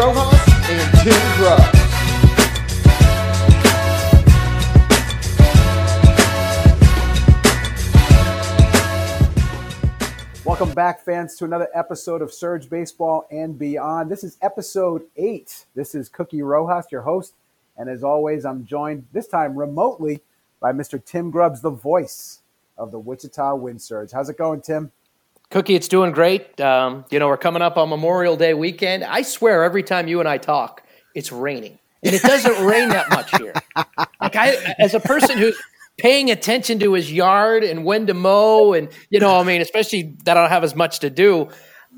Rojas and Grubb. Welcome back, fans, to another episode of Surge Baseball and Beyond. This is episode eight. This is Cookie Rojas, your host. And as always, I'm joined this time remotely by Mr. Tim Grubbs, the voice of the Wichita Wind Surge. How's it going, Tim? Cookie, it's doing great. Um, you know, we're coming up on Memorial Day weekend. I swear, every time you and I talk, it's raining, and it doesn't rain that much here. Like I, as a person who's paying attention to his yard and when to mow, and you know, I mean, especially that I don't have as much to do.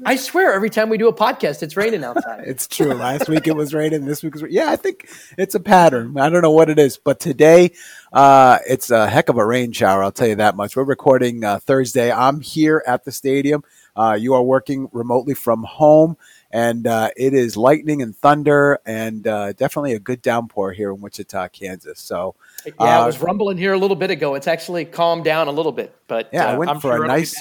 I swear, every time we do a podcast, it's raining outside. it's true. Last week it was raining. This week was yeah. I think it's a pattern. I don't know what it is, but today uh, it's a heck of a rain shower. I'll tell you that much. We're recording uh, Thursday. I'm here at the stadium. Uh, you are working remotely from home, and uh, it is lightning and thunder, and uh, definitely a good downpour here in Wichita, Kansas. So yeah, I was uh, rumbling here a little bit ago. It's actually calmed down a little bit, but yeah, I went I'm for sure a nice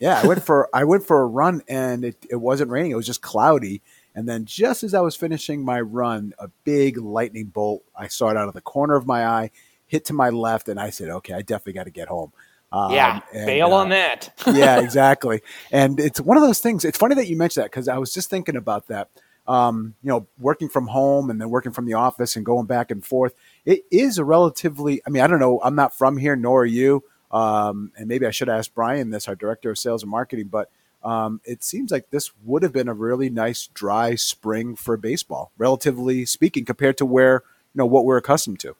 yeah, I went for I went for a run and it, it wasn't raining. It was just cloudy. And then just as I was finishing my run, a big lightning bolt I saw it out of the corner of my eye, hit to my left, and I said, "Okay, I definitely got to get home." Um, yeah, and, bail uh, on that. yeah, exactly. And it's one of those things. It's funny that you mentioned that because I was just thinking about that. Um, you know, working from home and then working from the office and going back and forth. It is a relatively. I mean, I don't know. I'm not from here, nor are you. Um, and maybe I should ask Brian this, our director of sales and marketing, but um, it seems like this would have been a really nice dry spring for baseball, relatively speaking, compared to where you know what we're accustomed to.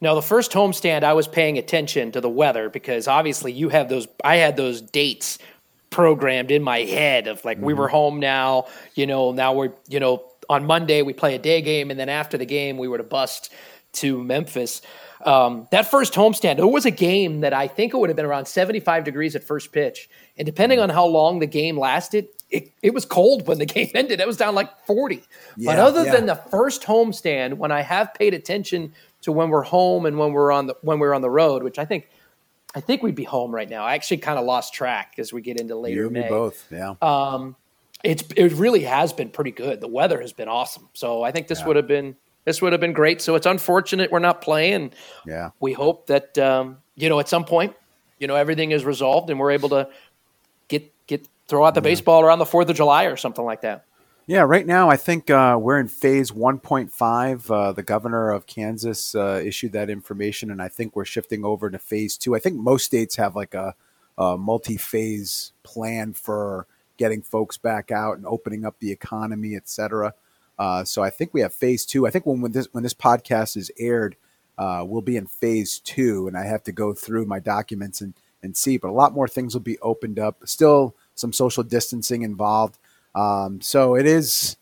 Now, the first homestand, I was paying attention to the weather because obviously you have those. I had those dates programmed in my head of like mm-hmm. we were home now. You know, now we're you know on Monday we play a day game, and then after the game we were to bust to Memphis. Um, that first homestand, it was a game that I think it would have been around 75 degrees at first pitch. And depending on how long the game lasted, it, it was cold when the game ended. It was down like 40. Yeah, but other yeah. than the first homestand, when I have paid attention to when we're home and when we're on the when we're on the road, which I think I think we'd be home right now. I actually kind of lost track as we get into later you May. both, yeah. Um, it's it really has been pretty good. The weather has been awesome. So I think this yeah. would have been this would have been great. So it's unfortunate we're not playing. Yeah. We hope that um, you know at some point, you know, everything is resolved and we're able to get get throw out the yeah. baseball around the Fourth of July or something like that. Yeah, right now I think uh, we're in phase 1.5. Uh, the governor of Kansas uh, issued that information, and I think we're shifting over to phase two. I think most states have like a, a multi-phase plan for getting folks back out and opening up the economy, et cetera. Uh, so I think we have phase two. I think when, when this when this podcast is aired, uh, we'll be in phase two, and I have to go through my documents and and see. But a lot more things will be opened up. Still some social distancing involved. Um, so it is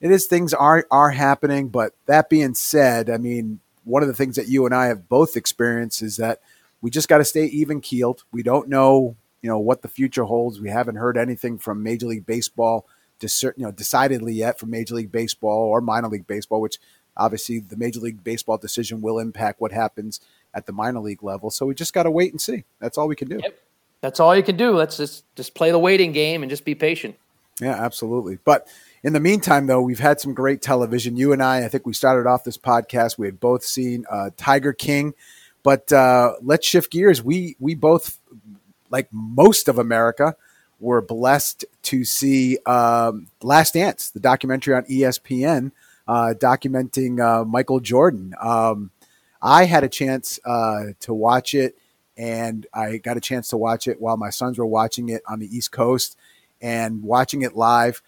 it is things are are happening. But that being said, I mean one of the things that you and I have both experienced is that we just got to stay even keeled. We don't know you know what the future holds. We haven't heard anything from Major League Baseball you know, decidedly yet from Major League Baseball or minor league baseball, which obviously the Major League Baseball decision will impact what happens at the minor league level. So we just got to wait and see. That's all we can do. Yep. That's all you can do. Let's just just play the waiting game and just be patient. Yeah, absolutely. But in the meantime, though, we've had some great television. You and I, I think we started off this podcast. We had both seen uh, Tiger King, but uh, let's shift gears. We we both, like most of America, were blessed to see um, Last Dance, the documentary on ESPN uh, documenting uh, Michael Jordan. Um, I had a chance uh, to watch it, and I got a chance to watch it while my sons were watching it on the East Coast and watching it live.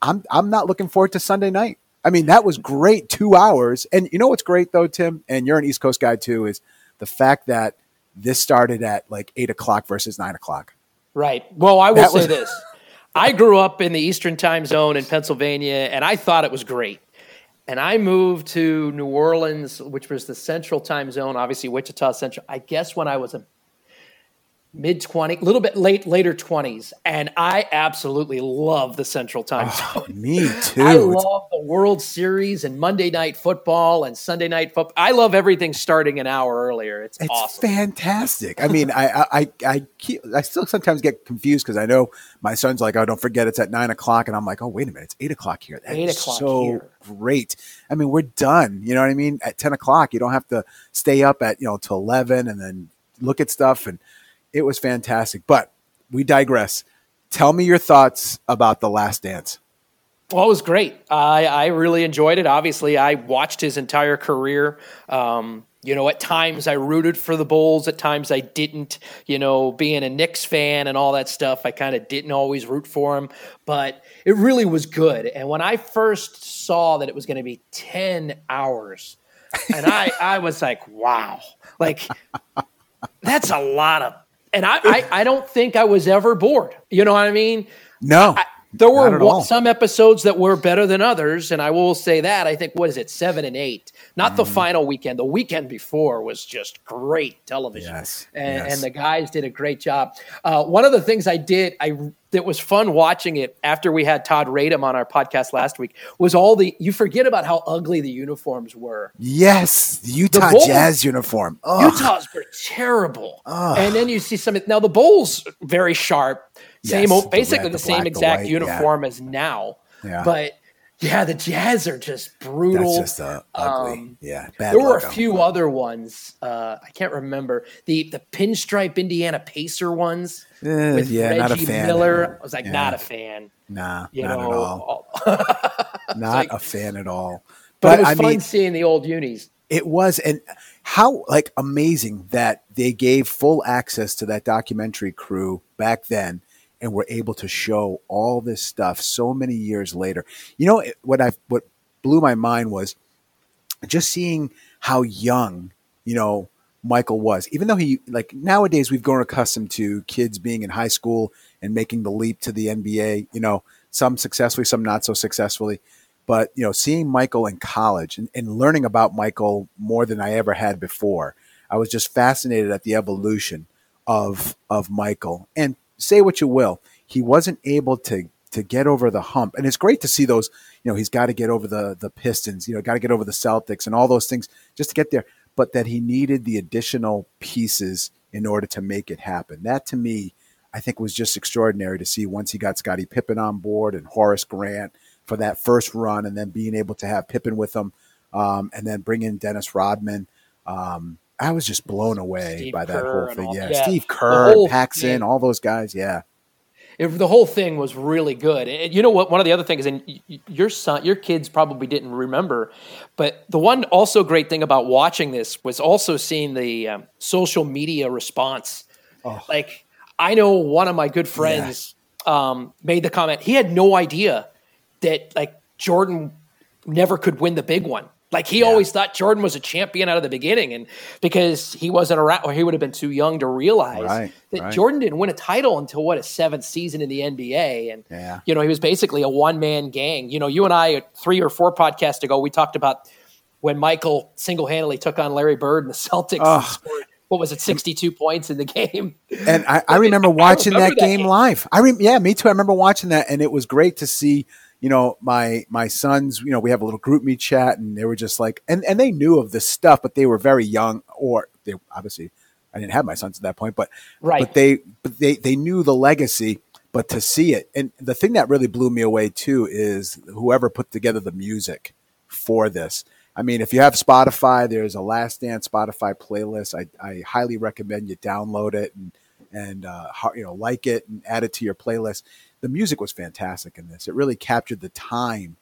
I'm I'm not looking forward to Sunday night. I mean, that was great, two hours. And you know what's great though, Tim, and you're an East Coast guy too, is the fact that this started at like eight o'clock versus nine o'clock. Right. Well, I will that say was- this. I grew up in the Eastern time zone in Pennsylvania, and I thought it was great. And I moved to New Orleans, which was the central time zone, obviously Wichita Central. I guess when I was a mid 20, a little bit late, later 20s. And I absolutely love the Central Time Oh, Zone. me too. I love the World Series and Monday Night Football and Sunday Night Football. I love everything starting an hour earlier. It's, It's awesome. fantastic. I mean, I I I I, keep, I still sometimes get confused because I know my son's like, "Oh, don't forget it's at nine o'clock," and I'm like, "Oh, wait a minute, it's eight o'clock here." That Eight is o'clock so here. great. I mean, we're done. You know what I mean? At ten o'clock, you don't have to stay up at you know till eleven and then look at stuff. And it was fantastic. But we digress. Tell me your thoughts about the Last Dance. Well, it was great. I, I really enjoyed it. Obviously, I watched his entire career. Um, you know, at times I rooted for the Bulls. At times I didn't. You know, being a Knicks fan and all that stuff, I kind of didn't always root for him. But it really was good. And when I first saw that it was going to be ten hours, and I, I was like, wow, like that's a lot of. And I, I, I don't think I was ever bored. You know what I mean? No, I, there were one- some episodes that were better than others, and I will say that. I think what is it, seven and eight? Not Mm. the final weekend. The weekend before was just great television, Yes, and, yes. and the guys did a great job. Uh, one of the things I did, I that was fun watching it after we had Todd Radom on our podcast last week was all the. You forget about how ugly the uniforms were. yes, the Utah Bulls- Jazz uniform. Oh, Utah's were terrible. And then you see some now the Bulls very sharp. Same Yes, old, the basically red, the, the same black, the exact white, uniform as now. Yeah. But yeah, the Jazz are just brutal. that's just uh, ugly. Um, yeah, bad there were a few other ones. Uh, I can't remember the the pinstripe Indiana Pacer ones Eh, with yeah, Reggie not a fan. Miller. I was like, Yeah. not a fan. Nah, You not know, at all. Not like- a fan at all. but, it was I fun mean, seeing the old unis. it was, and how like amazing that they gave full access to that documentary crew back then, and we were able to show all this stuff so many years later. You know what I what blew my mind was just seeing how young you know Michael was. Even though he like nowadays we've grown accustomed to kids being in high school and making the leap to the NBA. You know, some successfully, some not so successfully. But you know, seeing Michael in college and, and learning about Michael more than I ever had before, I was just fascinated at the evolution of of Michael. And say what you will, he wasn't able to to get over the hump. And it's great to see those. You know, he's got to get over the the Pistons. You know, got to get over the Celtics and all those things just to get there. But that he needed the additional pieces in order to make it happen. That to me, I think was just extraordinary to see once he got Scottie Pippen on board and Horace Grant for that first run, and then being able to have Pippen with him, um, and then bring in Dennis Rodman. Um, I was just blown away Steve by that Kerr whole thing. Yeah, yeah, Steve Kerr, whole Paxson, all those guys. Yeah, It, the whole thing was really good. And you know what? One of the other things, and your son, your kids probably didn't remember, but the one also great thing about watching this was also seeing the um, social media response. Oh. Like, I know one of my good friends um, made the comment. He had no idea that like Jordan never could win the big one. Like he always thought Jordan was a champion out of the beginning, and because he wasn't around, or he would have been too young to realize Right, that right. Jordan didn't win a title until what his seventh season in the NBA, and Yeah. you know he was basically a one man gang. You know, you and I three or four podcasts ago we talked about when Michael single handedly took on Larry Bird and the Celtics. and what was it, sixty two points in the game? and I, I remember watching remember that, that game, game. live. I re- yeah, me too. I remember watching that, and it was great to see. You know, my my sons. You know, we have a little GroupMe chat, and they were just like, and and they knew of this stuff, but they were very young, or they obviously. I didn't have my sons at that point, but Right. but they but they they knew the legacy. But to see it, and the thing that really blew me away too is whoever put together the music for this. I mean, if you have Spotify, there's a Last Dance Spotify playlist. I, I highly recommend you download it and and uh, you know like it and add it to your playlist. The music was fantastic in this. It really captured the time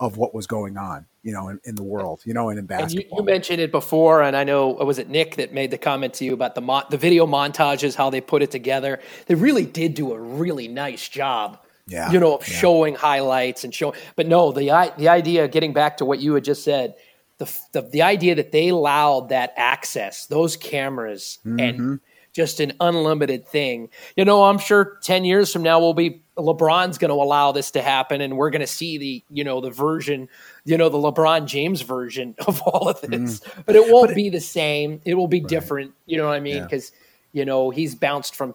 of what was going on, you know, in, in the world, you know, and in And you, basketball. you mentioned it before, and I know was it Nick that made the comment to you about the mon- the video montages, how they put it together. They really did do a really nice job. Yeah, you know, of yeah. showing highlights and showing. But no, the the idea, getting back to what you had just said, the the, the idea that they allowed that access, those cameras, Mm-hmm. and just an unlimited thing. You know, I'm sure ten years from now we'll be LeBron's going to allow this to happen, and we're going to see the you know the version, you know, the LeBron James version of all of this. But it won't be the same. It will be different. You know what I mean? Mm. Yeah. Because you know, he's bounced from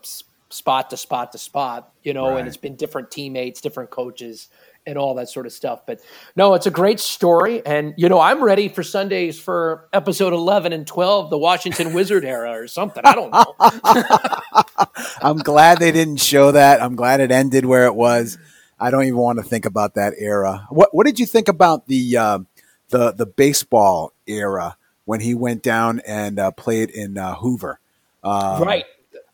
spot to spot to spot, you know, right. and it's been different teammates, different coaches, and all that sort of stuff. But no, it's a great story. And, you know, I'm ready for Sundays for episode 11 and 12, the Washington Wizard era or something. I don't know. I'm glad they didn't show that. I'm glad it ended where it was. I don't even want to think about that era. What What did you think about the uh, the the baseball era when he went down and uh, played in uh, Hoover? Um, right.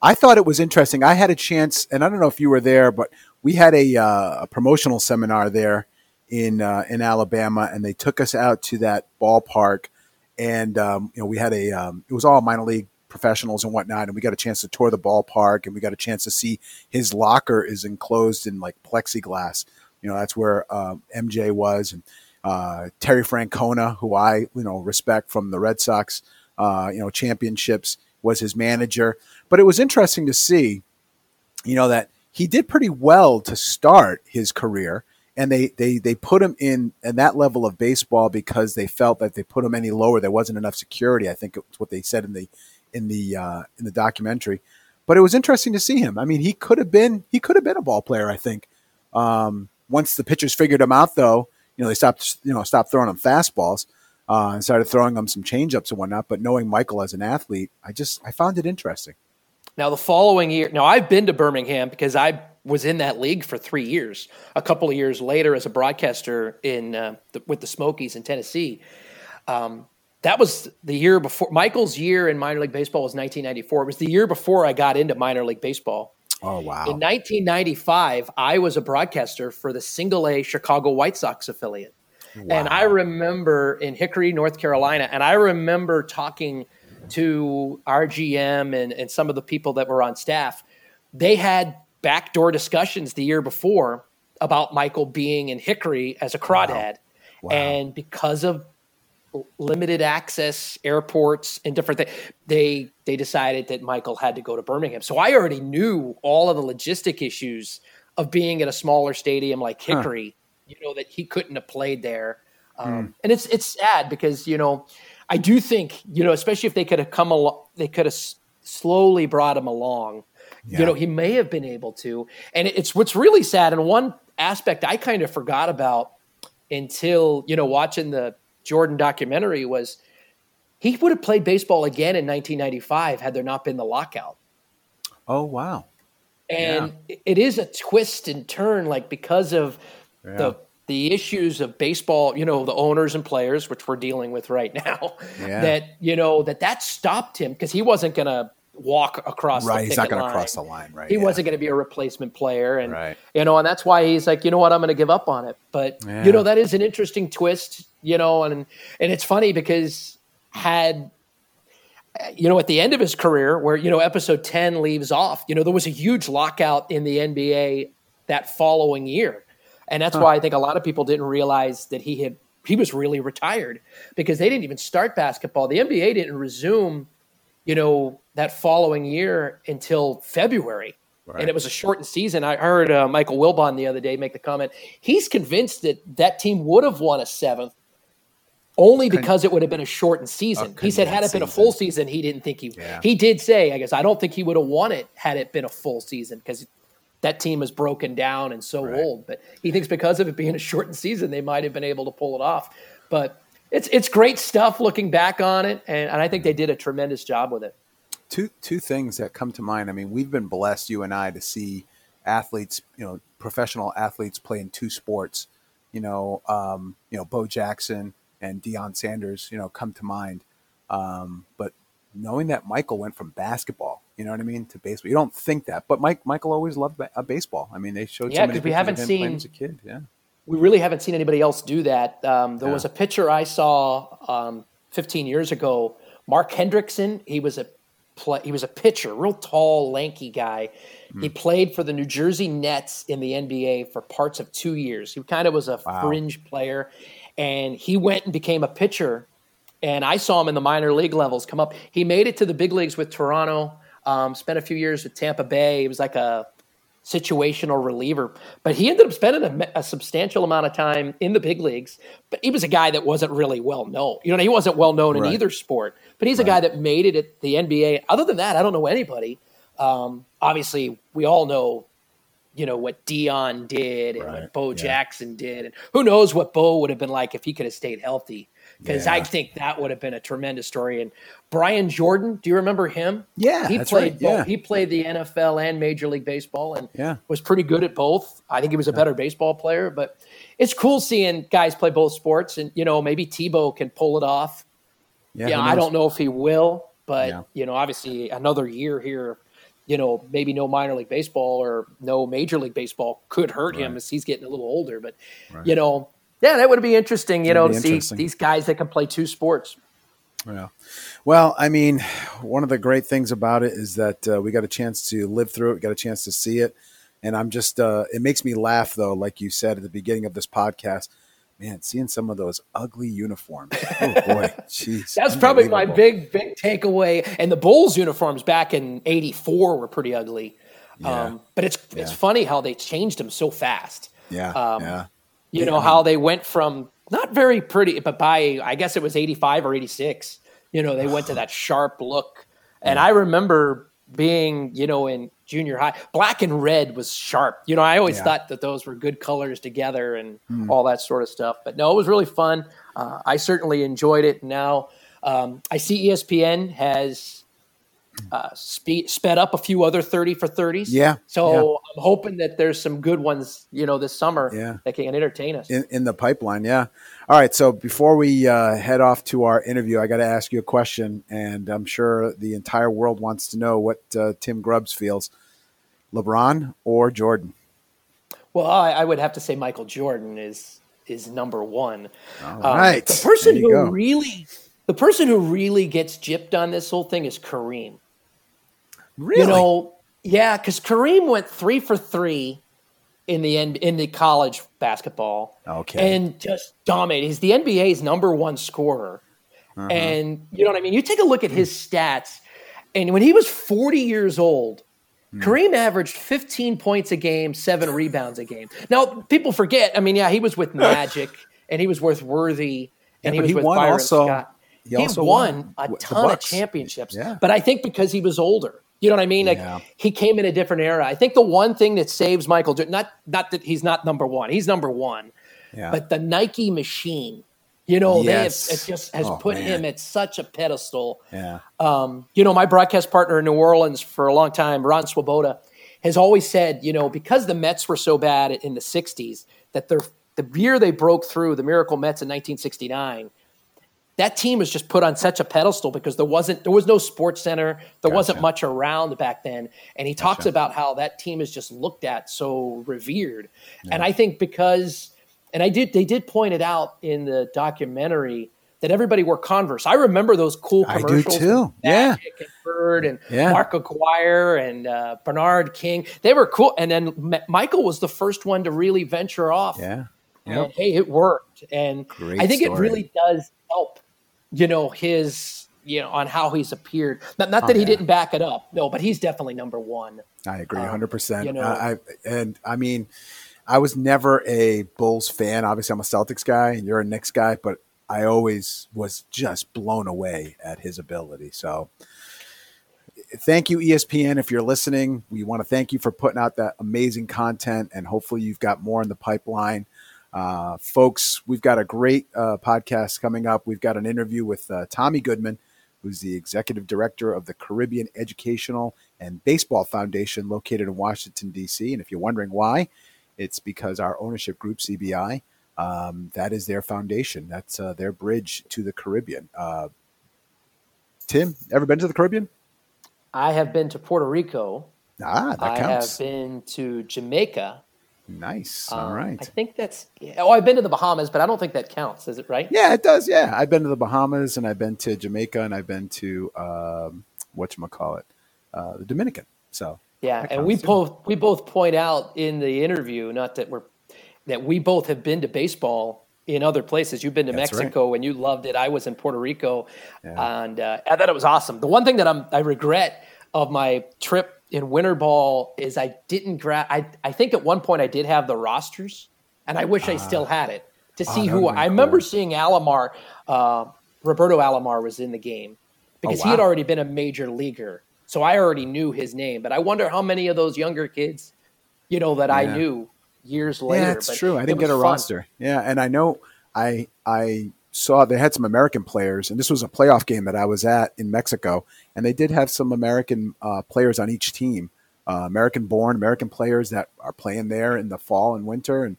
I thought it was interesting. I had a chance, and I don't know if you were there, but we had a, uh, a promotional seminar there in uh, in Alabama, and they took us out to that ballpark, and um, you know we had a um, it was all minor league professionals and whatnot, and we got a chance to tour the ballpark, and we got a chance to see his locker is enclosed in like plexiglass. You know that's where uh, MJ was, and uh, Terry Francona, who I you know respect from the Red Sox, uh, you know championships was his manager. But it was interesting to see, you know, that he did pretty well to start his career. And they, they, they put him in, in that level of baseball because they felt that they put him any lower, there wasn't enough security. I think it's what they said in the in the uh, in the documentary. But it was interesting to see him. I mean, he could have been he could have been a ball player. I think. Um, once the pitchers figured him out, though, you know they stopped you know stopped throwing him fastballs uh, and started throwing him some changeups and whatnot. But knowing Michael as an athlete, I just I found it interesting. Now the following year, now I've been to Birmingham because I was in that league for three years. A couple of years later, as a broadcaster in uh, the, with the Smokies in Tennessee. Um, that was the year before Michael's year in minor league baseball was 1994. It was the year before I got into minor league baseball. Oh wow! In 1995, I was a broadcaster for the Single A Chicago White Sox affiliate. Wow. And I remember in Hickory, North Carolina, and I remember talking to RGM and, and some of the people that were on staff. They had backdoor discussions the year before about Michael being in Hickory as a crawdad. Wow. Wow. And because of limited access airports and different things they they decided that michael had to go to birmingham so i already knew all of the logistic issues of being at a smaller stadium like hickory you know that he couldn't have played there. Um, mm. And it's it's sad because you know I do think you know especially if they could have come along, they could have s- slowly brought him along. Yeah. You know he may have been able to, and it's what's really sad. And one aspect I kind of forgot about until you know watching the Jordan documentary was he would have played baseball again in 1995 had there not been the lockout. Oh wow! And yeah. it is a twist and turn, like because of yeah. the the issues of baseball, you know, the owners and players, which we're dealing with right now, yeah. that you know that that stopped him because he wasn't going to walk across. Right, he's not going to cross the line. Right, he yeah. wasn't going to be a replacement player, and right. you know, and that's why he's like, you know what, I'm going to give up on it. But yeah. you know, that is an interesting twist, you know, and and it's funny because had you know, at the end of his career, where you know episode ten leaves off, you know, there was a huge lockout in the NBA that following year and that's huh. why I think a lot of people didn't realize that he had he was really retired because they didn't even start basketball. The NBA didn't resume, you know, that following year until February. Right. And it was a shortened season. I heard uh, Michael Wilbon the other day make the comment. He's convinced that that team would have won a seventh only because it would have been a shortened season. He said, had it been a full season, he didn't think he. Yeah. He did say, I guess, I don't think he would have won it had it been a full season because that team is broken down and so right. old. But he thinks because of it being a shortened season, they might have been able to pull it off. But it's it's great stuff looking back on it, and, and I think they did a tremendous job with it. Two two things that come to mind. I mean, we've been blessed, you and I, to see athletes, you know, professional athletes play in two sports. You know, um, you know, Bo Jackson and Deion Sanders, you know, come to mind. Um, but knowing that Michael went from basketball, you know what I mean, to baseball. You don't think that, but Mike Michael always loved a uh, baseball. I mean, they showed yeah because we haven't seen as a kid. Yeah, we really haven't seen anybody else do that. Um, there yeah. was a pitcher I saw um, 15 years ago, Mark Hendrickson. He was a play, he was a pitcher, real tall, lanky guy. Mm. He played for the New Jersey Nets in the NBA for parts of two years. He kind of was a wow. fringe player, and he went and became a pitcher and I saw him in the minor league levels come up. He made it to the big leagues with Toronto. Um, spent a few years with Tampa Bay. He was like a situational reliever. But he ended up spending a, a, substantial amount of time in the big leagues. But he was a guy that wasn't really well known. You know, he wasn't well known right. in either sport. But he's right. a guy that made it at the NBA. Other than that, I don't know anybody. Um, obviously, we all know, you know, what Deion did and right. what Bo yeah. Jackson did, and who knows what Bo would have been like if he could have stayed healthy because yeah. I think that would have been a tremendous story. And Brian Jordan, do you remember him? Yeah, he played. Right. Yeah. he played the NFL and Major League Baseball, and yeah. was pretty good at both. I think he was a better baseball player, but it's cool seeing guys play both sports. And you know, maybe Tebow can pull it off. Yeah, I don't know if he will, but you know, obviously another year here. You know, maybe no minor league baseball or no major league baseball could hurt right. him as he's getting a little older. But right. you know, yeah, that would be interesting, you know, to see these guys that can play two sports. Yeah. Well, I mean, one of the great things about it is that uh, we got a chance to live through it, got a chance to see it. And I'm just, uh, it makes me laugh, though, like you said at the beginning of this podcast. Man, seeing some of those ugly uniforms. Oh, boy. Jeez. That's probably my big, big takeaway. And the Bulls uniforms back in 84 were pretty ugly. Yeah. Um, but it's, yeah. it's funny how they changed them so fast. Yeah. Um, yeah. You know, how they went from not very pretty, but by, I guess it was 85 or 86, you know, they went to that sharp look. And I remember being, you know, in junior high, black and red was sharp. You know, I always yeah. thought that those were good colors together and mm. all that sort of stuff. But no, it was really fun. Uh, I certainly enjoyed it. Now um, I see ESPN has uh, speed, sped up a few other 30 for 30s. Yeah. So yeah. I'm hoping that there's some good ones, you know, this summer yeah. that can entertain us. In, in the pipeline, yeah. All right. So before we uh, head off to our interview, I got to ask you a question, and I'm sure the entire world wants to know what uh, Tim Grubbs feels LeBron or Jordan? Well, I, I, would have to say Michael Jordan is is number one. All right. um. The person who go. really the person who really gets gypped on this whole thing is Kareem. Really? You know, yeah, because Kareem went three for three in the end in the college basketball. Okay. And just dominated. He's the NBA's number one scorer. Uh-huh. And you know what I mean? You take a look at his stats, and when he was 40 years old, hmm. Kareem averaged 15 points a game, seven rebounds a game. Now, people forget, I mean, yeah, he was with Magic and he was with Worthy and yeah, he was with Byron also, Scott. He, he won, won, a ton of championships. Yeah. But I think because he was older. You know what I mean? Like yeah. he came in a different era. I think the one thing that saves Michael not not that he's not number one, he's number one, yeah. but the Nike machine. You know, yes. have, it just has oh, put man. him at such a pedestal. Yeah. Um, you know, my broadcast partner in New Orleans for a long time, Ron Swoboda, has always said, you know, because the Mets were so bad in the '60s, that the year they broke through, the Miracle Mets in 1969 that team was just put on such a pedestal because there wasn't there was no SportsCenter there gotcha. wasn't much around back then and he gotcha. talks about how that team is just looked at so revered yeah. and i think because and i did they did point it out in the documentary that everybody wore converse i remember those cool commercials I do too yeah and bird and yeah. mark aguirre and uh, bernard king they were cool and then M- michael was the first one to really venture off yeah Yep. hey, it worked, and Great I think story. it really does help you know, his, you know, on how he's appeared. Not, not that oh, he yeah. didn't back it up, no, but he's definitely number one. I agree, hundred um, percent. You know, I, and I mean, I was never a Bulls fan. Obviously, I'm a Celtics guy, and you're a Knicks guy, but I always was just blown away at his ability. So, thank you, ESPN, if you're listening. We want to thank you for putting out that amazing content, and hopefully, you've got more in the pipeline. Uh, folks, we've got a great uh, podcast coming up. We've got an interview with uh, Tommy Goodman, who's the executive director of the Caribbean Educational and Baseball Foundation located in Washington, D.C. And if you're wondering why, it's because our ownership group, CBI, um, that is their foundation. That's uh, their bridge to the Caribbean. Uh, Tim, ever been to the Caribbean? I have been to Puerto Rico. Ah, that counts. I have been to Jamaica. Nice. All um, right. I think that's. Oh, I've been to the Bahamas, but I don't think that counts. Is it right? Yeah, it does. Yeah, I've been to the Bahamas, and I've been to Jamaica, and I've been to um, what you call it, uh, the Dominican. So yeah, and we both we both point out in the interview, not that we're that we both have been to baseball in other places. You've been to That's Mexico right. and you loved it. I was in Puerto Rico, yeah. and uh, I thought it was awesome. The one thing that I'm I regret of my trip in winter ball is I didn't grab. I I think at one point I did have the rosters, and I wish uh, I still had it to ah, see oh, who. I remember seeing Alomar. Uh, Roberto Alomar was in the game because oh, wow. he had already been a major leaguer, so I already knew his name. But I wonder how many of those younger kids, you know, that yeah. I knew years later. Yeah, that's true. I didn't get a fun. roster. Yeah, and I know I I saw they had some American players, and this was a playoff game that I was at in Mexico, and they did have some American uh, players on each team, uh, American-born American players that are playing there in the fall and winter, and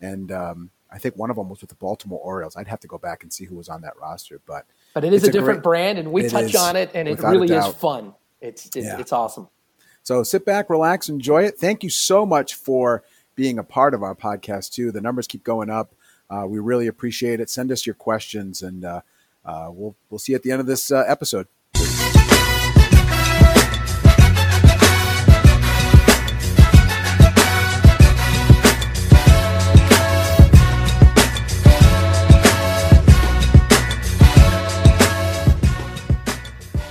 and um, I think one of them was with the Baltimore Orioles. I'd have to go back and see who was on that roster, but but it is a, different great, brand, and we touch is, on it, and it really is fun. It's it's, yeah. it's awesome. So sit back, relax, enjoy it. Thank you so much for being a part of our podcast too. The numbers keep going up. Uh, we really appreciate it. Send us your questions, and uh, uh, we'll we'll see you at the end of this uh, episode.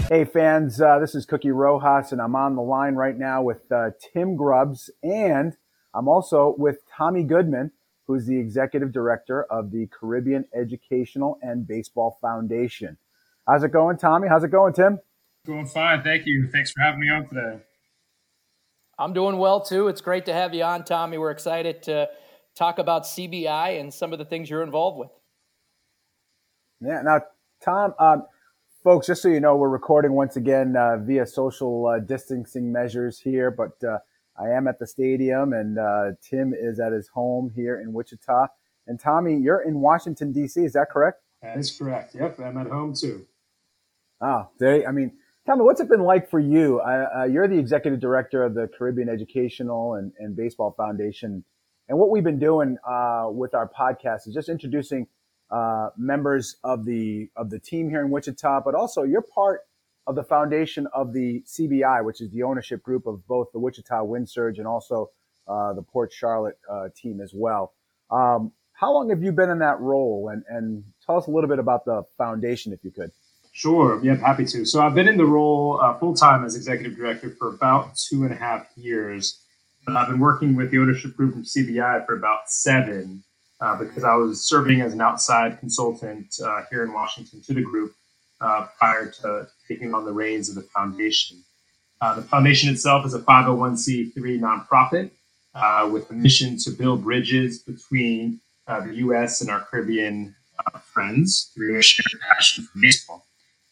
Hey fans, uh, this is Cookie Rojas, and I'm on the line right now with uh, Tim Grubbs, and I'm also with Tommy Goodman who's the executive director of the Caribbean Educational and Baseball Foundation. How's it going, Tommy? How's it going, Tim? Going fine. Thank you. Thanks for having me on today. I'm doing well too. It's great to have you on, Tommy. We're excited to talk about CBI and some of the things you're involved with. Yeah. Now, Tom, um, folks, just so you know, we're recording once again uh, via social uh, distancing measures here, but uh, I am at the stadium, and uh, Tim is at his home here in Wichita. And Tommy, you're in Washington D.C. Is that correct? That is correct. Yep, I'm at home too. Ah, they. I mean, me, what's it been like for you? Uh, uh, you're the executive director of the Caribbean Educational and, and Baseball Foundation, and what we've been doing uh, with our podcast is just introducing uh, members of the of the team here in Wichita, but also you're part of the foundation of the CBI, which is the ownership group of both the Wichita Wind Surge and also uh, the Port Charlotte uh, team as well. Um, how long have you been in that role? And, and tell us a little bit about the foundation, if you could. Sure. Yeah, happy to. So I've been in the role uh, full time as executive director for about two and a half years. I've been working with the ownership group from CBI for about seven uh, because I was serving as an outside consultant uh, here in Washington to the group uh, prior to taking on the reins of the foundation. Uh, the foundation itself is a 501c3 nonprofit uh, with a mission to build bridges between uh, the U.S. and our Caribbean uh, friends through a shared passion for baseball.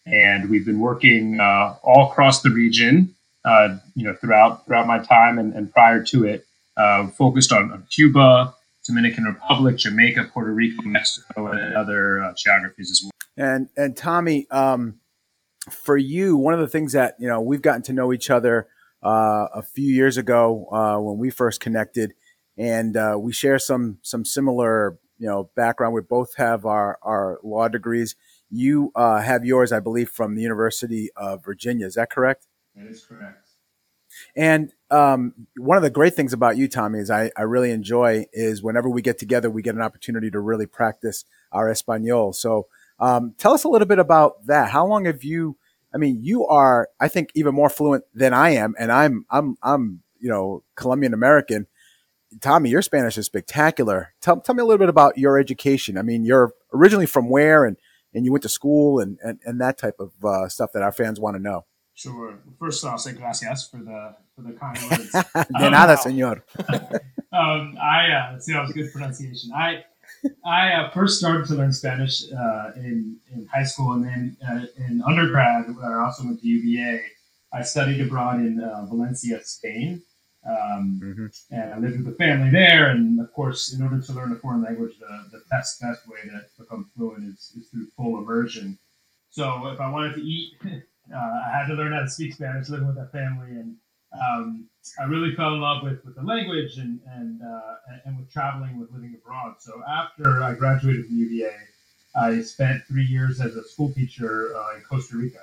And we've been working uh, all across the region, you know, throughout throughout my time and, and prior to it, focused on, on, Cuba, Dominican Republic, Jamaica, Puerto Rico, Mexico, and other geographies as well. And and Tommy, um, for you, one of the things that you know we've gotten to know each other uh, a few years ago uh, when we first connected, and uh, we share some some similar you know background. We both have our our law degrees. You uh, have yours, I believe, from the University of Virginia. Is that correct? That is correct. And um, one of the great things about you, Tommy, is I, I really enjoy is whenever we get together, we get an opportunity to really practice our Espanol. So um, tell us a little bit about that. How long have you? I mean, you are, I think, even more fluent than I am, and I'm, I'm, I'm, you know, Colombian American. Tommy, your Spanish is spectacular. Tell, tell me a little bit about your education. I mean, you're originally from where, and and you went to school, and and, and that type of uh, stuff that our fans want to know. Sure. First, I'll say gracias for the for the kind words. De nada, señor. um, I uh, see that was good pronunciation. I I uh, first started to learn Spanish uh, in, in high school and then uh, in undergrad, where I also went to UVA. I studied abroad in uh, Valencia, Spain. Um, mm-hmm. And I lived with a family there. And of course, in order to learn a foreign language, the, the best, best way to become fluent is, is through full immersion. So if I wanted to eat, uh, I had to learn how to speak Spanish, living with a family. And um, I really fell in love with, with the language and and, uh, and with traveling, with living abroad. So after I graduated from UVA, I spent three years as a school teacher uh, in Costa Rica.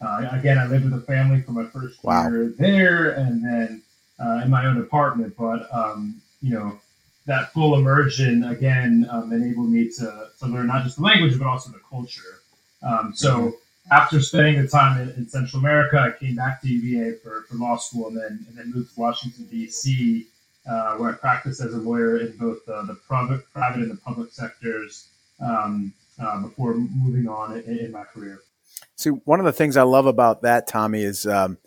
Uh, again, I lived with a family for my first wow. year there, and then uh, in my own apartment. But um, you know, that full immersion again um, enabled me to, to learn not just the language but also the culture. Um, so. After spending the time in, in, Central America, I came back to UVA for, for law school and then and then moved to Washington D.C., uh, where I practiced as a lawyer in both uh, the private, private and the public sectors um, uh, before moving on in, in, my career. See, one of the things I love about that, Tommy, is um,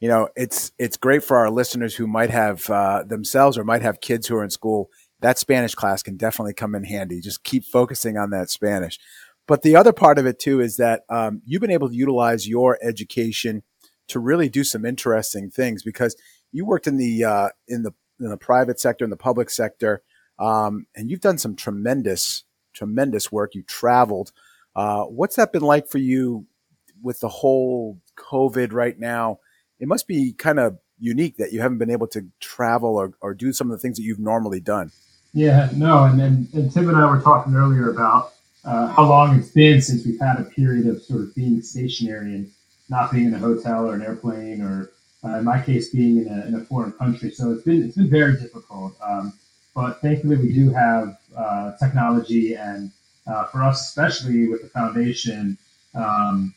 you know it's it's great for our listeners who might have uh, themselves or might have kids who are in school. That Spanish class can definitely come in handy. Just keep focusing on that Spanish. But the other part of it too is that um, you've been able to utilize your education to really do some interesting things because you worked in the uh, in the in the private sector in the public sector, um, and you've done some tremendous tremendous work. You traveled. Uh, what's that been like for you with the whole COVID right now? It must be kind of unique that you haven't been able to travel or, or do some of the things that you've normally done. Yeah, no, and, and, and Tim and I were talking earlier about uh, how long it's been since we've had a period of sort of being stationary and not being in a hotel or an airplane or uh, in my case being in a, in a foreign country. So it's been it's been very difficult. Um, but thankfully we do have uh, technology and uh, for us especially with the foundation um,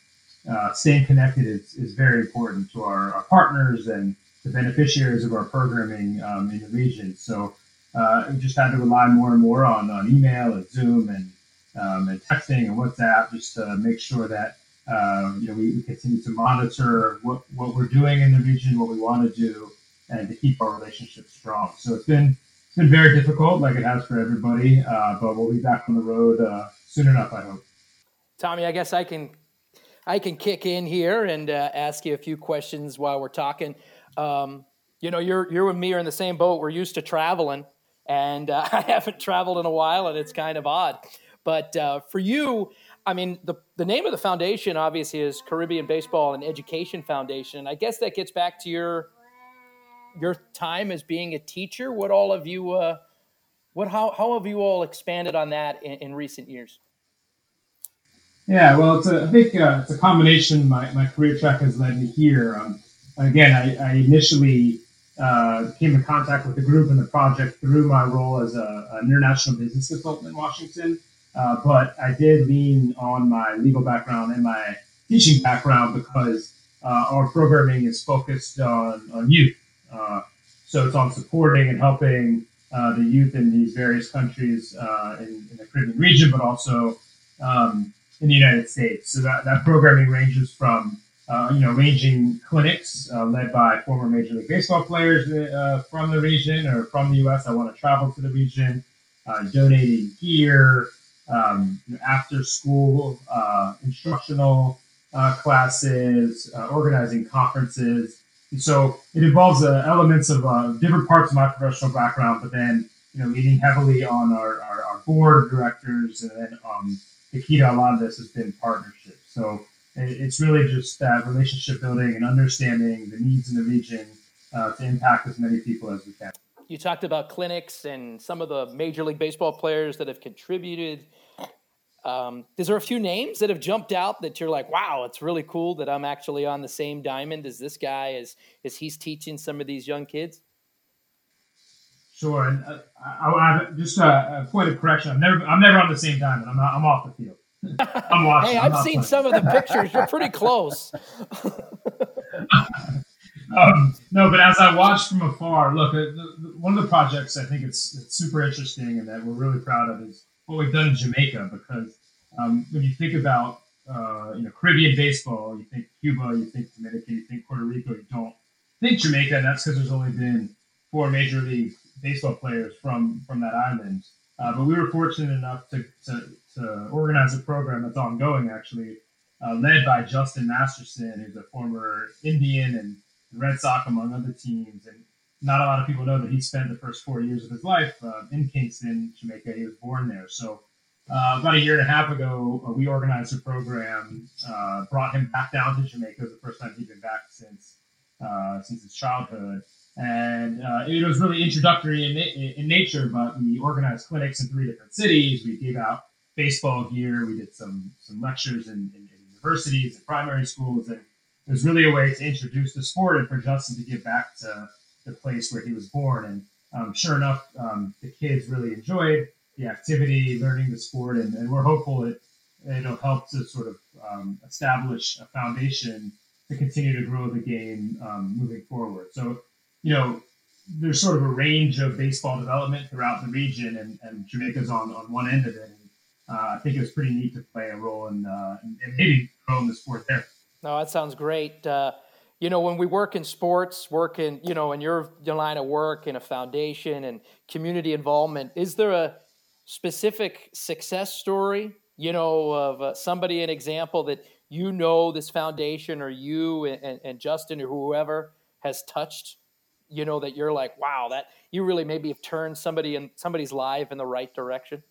uh, staying connected is, is very important to our, our, partners and the beneficiaries of our programming um, in the region. So uh, we just had to rely more and more on, on email and zoom and um, and texting and WhatsApp just to make sure that uh, you know we, we, continue to monitor what, what we're doing in the region, what we want to do, and to keep our relationship strong. So it's been it's been very difficult, like it has for everybody, uh, but we'll be back on the road uh, soon enough, I hope. Tommy, I guess I can I can kick in here and uh, ask you a few questions while we're talking. Um, you know, you're you're with me are in the same boat. We're used to traveling, and uh, I haven't traveled in a while, and it's kind of odd. But uh, for you, I mean, the, the name of the foundation obviously is Caribbean Baseball and Education Foundation. I guess that gets back to your your time as being a teacher. What all of you, uh, what how how have you all expanded on that in, in recent years? Yeah, well, it's a, I think uh, it's a combination. My, my career track has led me here. Um, again, I, I initially uh, came in contact with the group and the project through my role as an international business consultant in Washington. Uh, but I did lean on my legal background and my teaching background because uh, our programming is focused on, on youth. Uh, so it's on supporting and helping uh, the youth in these various countries uh, in, in, the Caribbean region, but also um, in the United States. So that, that programming ranges from you know, ranging clinics led by former Major League Baseball players from the region or from the U.S. I want to travel to the region, donating gear, um, after school uh, instructional uh, classes, uh, organizing conferences. And so it involves uh, elements of uh, different parts of my professional background, but then you know leaning heavily on our, our, our board of directors, and then um, the key to a lot of this has been partnership. So it's really just that relationship building and understanding the needs in the region uh, to impact as many people as we can you talked about clinics and some of the major league baseball players that have contributed. Um, is there a few names that have jumped out that you're like, wow, it's really cool that I'm actually on the same diamond as this guy as as he's teaching some of these young kids? Sure, and uh, I, I, just a, a, point of correction. I'm never I'm never on the same diamond. I'm not, I'm off the field. I'm watching. hey, I've seen playing. some of the pictures. You're pretty close. um, no, but as I watched from afar, look, uh, the, the, one of the projects I think it's, it's super interesting and that we're really proud of is what we've done in Jamaica because um, when you think about uh, you know Caribbean baseball, you think Cuba, you think Dominican, you think Puerto Rico, you don't think Jamaica, and that's because there's only been four major league baseball players from from that island. Uh, but we were fortunate enough to, to, to organize a program that's ongoing, actually, uh, led by Justin Masterson, who's a former Indian and Red Sox, among other teams. And not a lot of people know that he spent the first four years of his life uh, in Kingston, Jamaica. He was born there. So uh, about a year and a half ago, uh, we organized a program, uh, brought him back down to Jamaica. It was the first time he'd been back since uh, since his childhood. And it was really introductory in, in nature, but we organized clinics in three different cities. We gave out baseball gear. We did some some lectures in, in, in universities and primary schools, and it was really a way to introduce the sport and for Justin to get back to the place where he was born. And um, sure enough, um, the kids really enjoyed the activity, learning the sport, and, and we're hopeful that it'll help to sort of um, establish a foundation to continue to grow the game um, moving forward. So, you know, there's sort of a range of baseball development throughout the region, and, and Jamaica's on, on one end of it. Uh, I think it was pretty neat to play a role in, uh, in, in maybe growing the sport there. No, that sounds great. Uh, you know, when we work in sports, work in, you know, in your, line of work in a foundation and community involvement, is there a specific success story, you know, of uh, somebody, an example that you know this foundation or you and, and Justin or whoever has touched you know that you're like wow that you really maybe have turned somebody in somebody's life in the right direction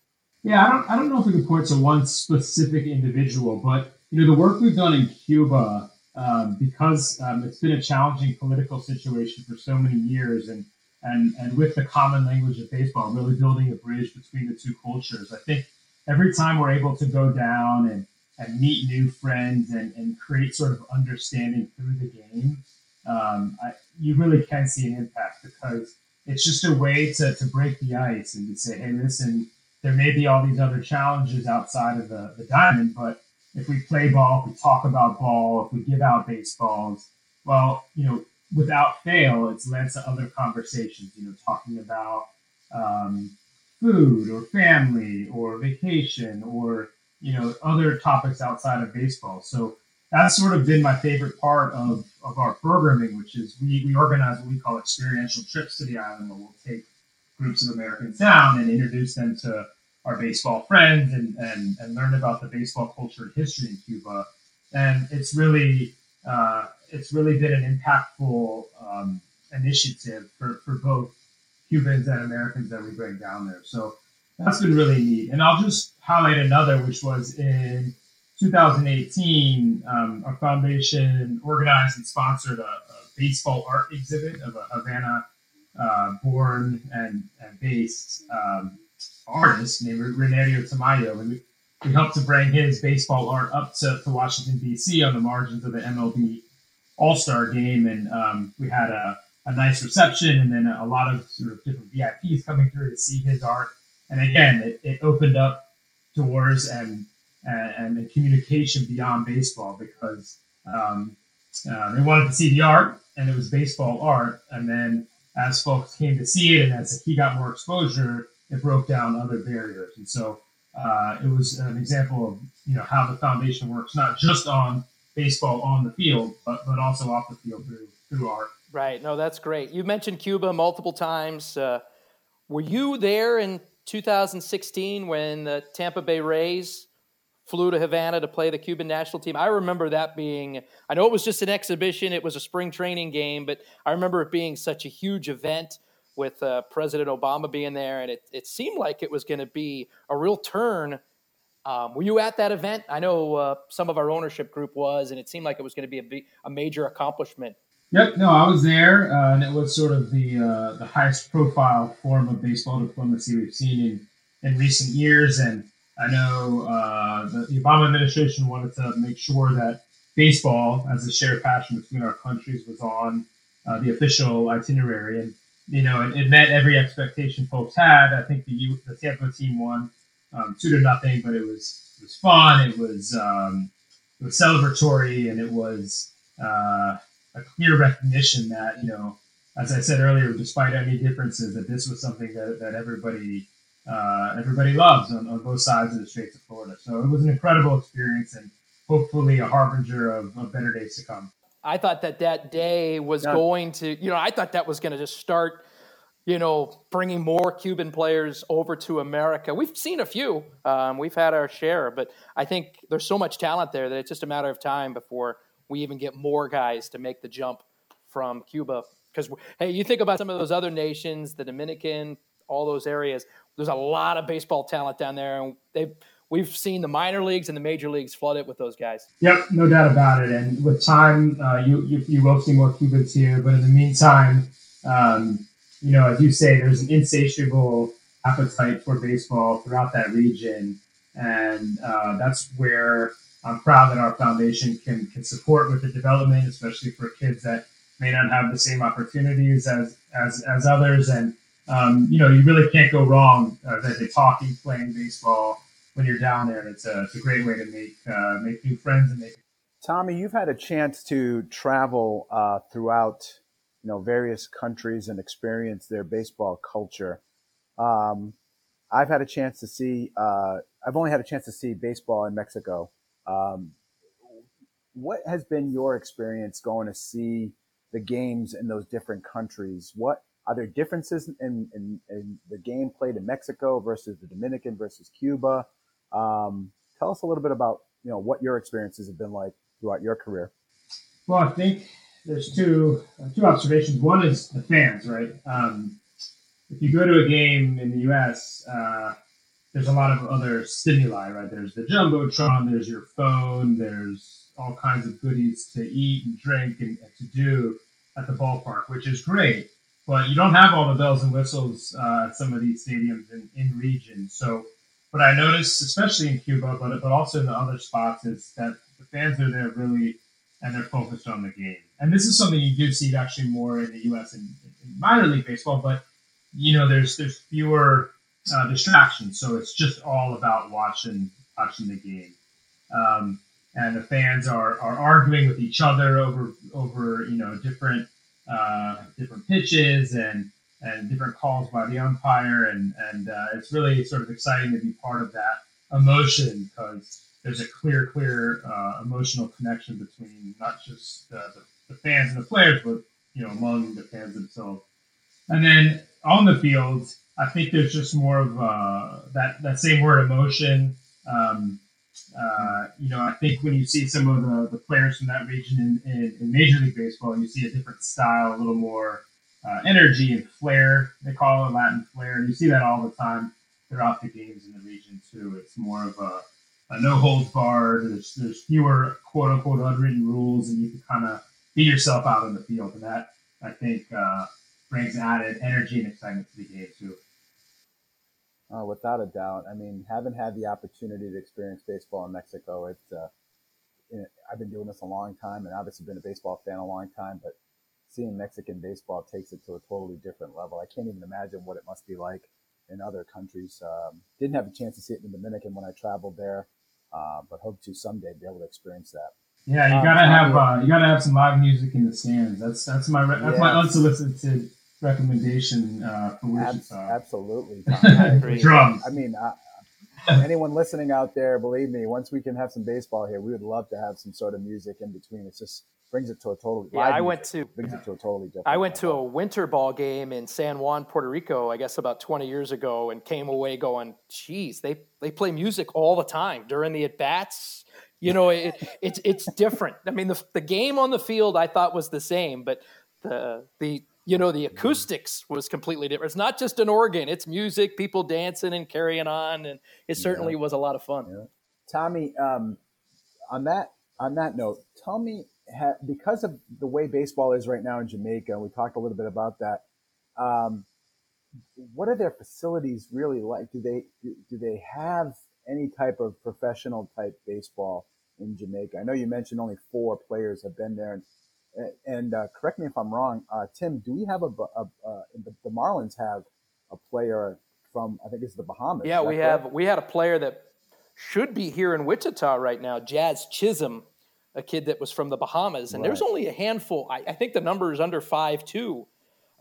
yeah i don't i don't know if we can point to one specific individual but you know the work we've done in cuba um, because um, it's been a challenging political situation for so many years and and and with the common language of baseball really building a bridge between the two cultures i think every time we're able to go down and and meet new friends and, and create sort of understanding through the game um, I, you really can see an impact because it's just a way to, to break the ice and to say, hey, listen, there may be all these other challenges outside of the, the diamond, but if we play ball, if we talk about ball, if we give out baseballs, well, you know, without fail, it's led to other conversations, you know, talking about um, food or family or vacation or, you know, other topics outside of baseball. So that's sort of been my favorite part of, of our programming, which is we, we organize what we call experiential trips to the island where we'll take groups of Americans down and introduce them to our baseball friends and, and, and learn about the baseball culture and history in Cuba. And it's really uh, it's really been an impactful um, initiative for, for both Cubans and Americans that we bring down there. So that's been really neat. And I'll just highlight another, which was in 2018, um, our foundation organized and sponsored a, a, baseball art exhibit of a Havana uh, born and, and based um, artist named Reynerio Tamayo. And we, helped to bring his baseball art up to, to Washington, D.C. on the margins of the MLB All Star game. And um, we had a, a nice reception and then a lot of sort of different VIPs coming through to see his art. And again, it, it opened up doors and and, and communication beyond baseball because um, uh, they wanted to see the art and it was baseball art. And then as folks came to see it and as he got more exposure, it broke down other barriers. And so uh, it was an example of you know how the foundation works, not just on baseball on the field, but but also off the field through through art. Right. No, that's great. You mentioned Cuba multiple times. Uh, were you there in 2016 when the Tampa Bay Rays flew to Havana to play the Cuban national team. I remember that being, I know it was just an exhibition, it was a spring training game, but I remember it being such a huge event with uh, President Obama being there, and it, it seemed like it was going to be a real turn. Um, were you at that event? I know uh, some of our ownership group was, and it seemed like it was going to be a, a major accomplishment. Yep, no, I was there, uh, and it was sort of the uh, the highest profile form of baseball diplomacy we've seen in, in recent years, and I know uh, the, the, Obama administration wanted to make sure that baseball, as a shared passion between our countries, was on uh, the official itinerary, and you know it, it, met every expectation folks had. I think the U, the Tampa team won um, two to nothing, but it was it was fun. It was um, it was celebratory, and it was uh, a clear recognition that you know, as I said earlier, despite any differences, that this was something that, that everybody uh, everybody loves on, on, both sides of the Straits of Florida. So it was an incredible experience and hopefully a harbinger of, of better days to come. I thought that that day was yeah. going to, you know, I thought that was going to just start, you know, bringing more Cuban players over to America. We've seen a few, um, we've had our share, but I think there's so much talent there that it's just a matter of time before we even get more guys to make the jump from Cuba. Because hey, you think about some of those other nations, the Dominican, all those areas. There's a lot of baseball talent down there, and they've we've seen the minor leagues and the major leagues flood it with those guys. Yep, no doubt about it. And with time, uh, you, you, you will see more Cubans here. But in the meantime, um, you know, as you say, there's an insatiable appetite for baseball throughout that region, and uh, that's where I'm proud that our foundation can can support with the development, especially for kids that may not have the same opportunities as as, as others and um, you know, you really can't go wrong uh, as a talking, playing baseball, when you're down there. It's a, it's a great way to make uh, make new friends and make. Tommy, you've had a chance to travel uh, throughout, you know, various countries and experience their baseball culture. Um, I've had a chance to see. Uh, I've only had a chance to see baseball in Mexico. Um, what has been your experience going to see the games in those different countries? What are there differences in, in, in the game played in Mexico versus the Dominican versus Cuba? Um, tell us a little bit about you know what your experiences have been like throughout your career. Well, I think there's two uh, two observations. One is the fans, right? Um, if you go to a game in the U.S., uh, there's a lot of other stimuli, right? There's the jumbotron, there's your phone, there's all kinds of goodies to eat and drink and, and to do at the ballpark, which is great. But you don't have all the bells and whistles uh, at some of these stadiums in, in region. So what I noticed, especially in Cuba, but but also in the other spots, is that the fans are there really and they're focused on the game. And this is something you do see actually more in the U.S. in, in minor league baseball, but you know, there's there's fewer uh, distractions, so it's just all about watching watching the game. Um, and the fans are, are arguing with each other over over you know different uh, different pitches and and different calls by the umpire, and and uh, it's really sort of exciting to be part of that emotion because there's a clear, clear uh, emotional connection between not just the, the, the, fans and the players, but you know among the fans themselves. And then on the field, I think there's just more of uh, that that same word emotion. Um, uh, you know, I think when you see some of the, the players from that region in, in, in Major League Baseball, you see a different style, a little more uh, energy and flair. They call it Latin flair. And you see that all the time throughout the games in the region too. It's more of a, a no holds barred. There's there's fewer quote unquote unwritten rules, and you can kind of be yourself out in the field, and that I think uh, brings added energy and excitement to the game too. Uh, without a doubt. I mean, haven't had the opportunity to experience baseball in Mexico. It's uh, I've been doing this a long time, and obviously been a baseball fan a long time. But seeing Mexican baseball takes it to a totally different level. I can't even imagine what it must be like in other countries. Um, didn't have a chance to see it in the Dominican when I traveled there, uh, but hope to someday be able to experience that. Yeah, you um, gotta have uh, you gotta have some live music in the stands. That's that's my that's yes. my unsolicited recommendation uh, for Wichita. absolutely. Drums. I mean, uh, anyone listening out there, believe me, once we can have some baseball here, we would love to have some sort of music in between. It just brings it to a totally. Yeah, I went to brings it to a totally different. I went to a winter ball game in San Juan, Puerto Rico, I guess about 20 years ago, and came away going, "Geez, they they play music all the time during the at bats." You know, it, it's it's different. I mean, the the game on the field I thought was the same, but the the you know the acoustics was completely different. It's not just an organ it's music people dancing and carrying on and it certainly yeah. was a lot of fun. Yeah. tommy um, on that on that note tell me ha- because of the way baseball is right now in jamaica we talked a little bit about that um, what are their facilities really like? Do they do, do they have any type of professional type baseball in jamaica? I know you mentioned only four players have been there and uh, correct me if I'm wrong, uh, Tim. Do we have a, a, a the, the, Marlins have a player from I think it's the Bahamas? Yeah, we correct? have. We had a player that should be here in Wichita right now, Jazz Chisholm, a kid that was from the Bahamas, and right. there's only a handful. I, I, think the number is under five too,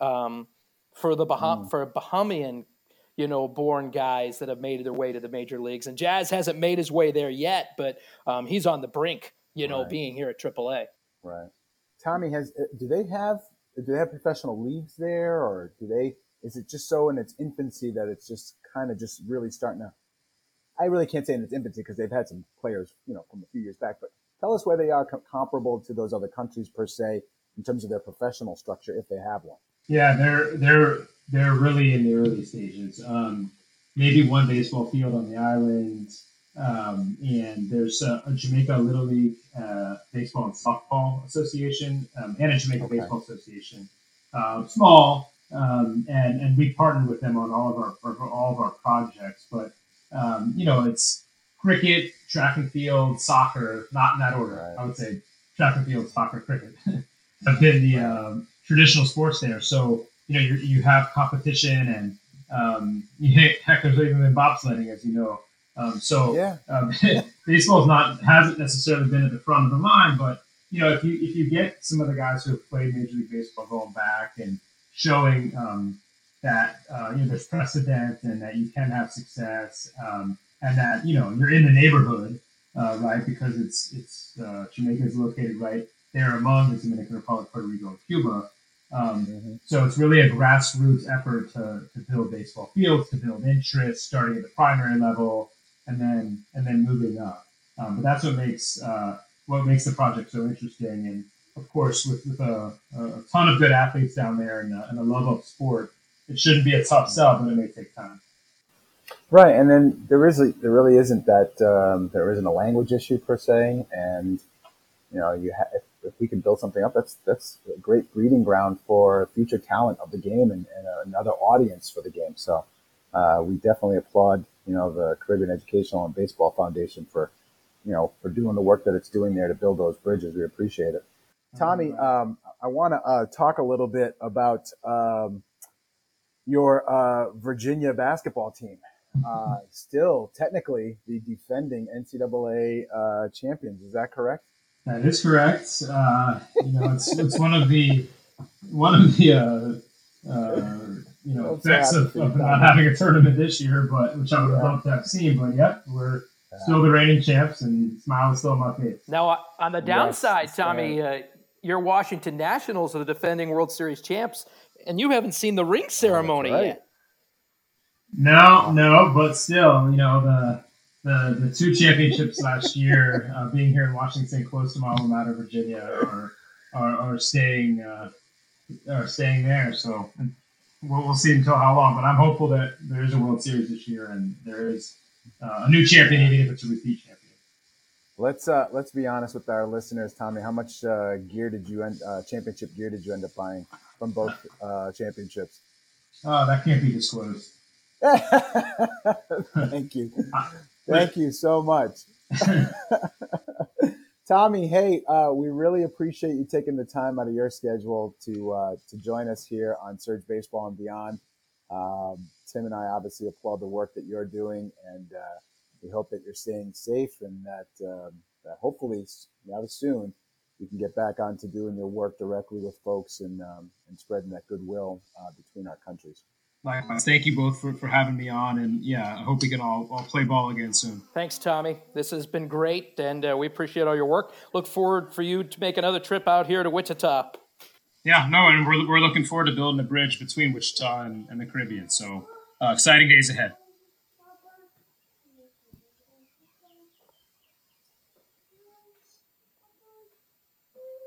um, for the Baham mm. for Bahamian, you know, born guys that have made their way to the major leagues. And Jazz hasn't made his way there yet, but um, he's on the brink, you know, right. being here at AAA. Right. Tommy, has uh, do they have do they have professional leagues there, or do they? Is it just so in its infancy that it's just kind of just really starting to? I really can't say in its infancy because they've had some players, you know, from a few years back. But tell us where they are com- comparable to those other countries per se in terms of their professional structure, if they have one. Yeah, they're they're they're really in the early stages. Um, maybe one baseball field on the island. Um, and there's a, a, Jamaica Little League uh, Baseball and Softball Association um, and a Jamaica okay. Baseball Association. Uh, small, um, and and we partner with them on all of our all of our projects. But um, you know, it's cricket, track and field, soccer, not in that order. Right. I would say track and field, soccer, cricket have been the um, traditional sports there. So you know, you you have competition and um, heck, there's even been bobsledding, as you know Um, so Yeah. um, baseball not hasn't necessarily been at the front of the mind, but you know if you if you get some of the guys who have played Major League Baseball going back and showing um, that uh, you know there's precedent and that you can have success um, and that you know you're in the neighborhood, uh, right? Because it's it's uh, Jamaica is located right there among the Dominican Republic, Puerto Rico, and Cuba. Um, Mhm. so it's really a grassroots effort to, to build baseball fields, to build interest, starting at the primary level, and then and then moving up. Um, but that's what makes uh, what makes the project so interesting. And of course, with, with a, a ton of good athletes down there and a, and a love of sport, it shouldn't be a tough sell, but it may take time. Right, and then there is there really isn't that um, there isn't a language issue per se, and you know you ha- if, if we can build something up, that's that's a great breeding ground for future talent of the game and, and another audience for the game. So uh, we definitely applaud you know the Caribbean Educational and Baseball Foundation for you know for doing the work that it's doing there to build those bridges. We appreciate it. Tommy, um, I want to uh, talk a little bit about um, your uh, Virginia basketball team uh, still technically the defending NCAA uh, champions. Is that correct? That is correct. Uh, you know, it's, it's one of the one of the uh, uh, you know I'm effects of, of not having a tournament this year, but which I would have Yeah. loved to have seen. But yep, we're still the reigning champs, and smile is still on my face. Now, uh, on the downside, Yes, Tommy, uh, your Washington Nationals are the defending World Series champs, and you haven't seen the ring ceremony right. yet. No, no, but still, you know the the, the two championships last year, uh, being here in Washington, close to my alma mater, Virginia, are are, are staying uh, are staying there. So we'll, we'll see until how long. But I'm hopeful that there is a World Series this year and there is uh, a new champion, even if it's a repeat champion. Let's uh, let's be honest with our listeners, Tommy. How much uh, gear did you end, uh, championship gear did you end up buying from both uh, championships? Oh, that can't be disclosed. Thank you, thank you so much. Tommy, hey, uh, we really appreciate you taking the time out of your schedule to uh, to join us here on Surge Baseball and Beyond. Um, Tim and I obviously applaud the work that you're doing, and uh, we hope that you're staying safe and that um, that hopefully rather soon you can get back on to doing your work directly with folks and um, and spreading that goodwill uh, between our countries. Likewise, thank you both for, for having me on, and yeah, I hope we can all, all play ball again soon. Thanks, Tommy. This has been great, and uh, we appreciate all your work. Look forward for you to make another trip out here to Wichita. Yeah, no, and we're, we're looking forward to building a bridge between Wichita and, and the Caribbean. So uh, exciting days ahead.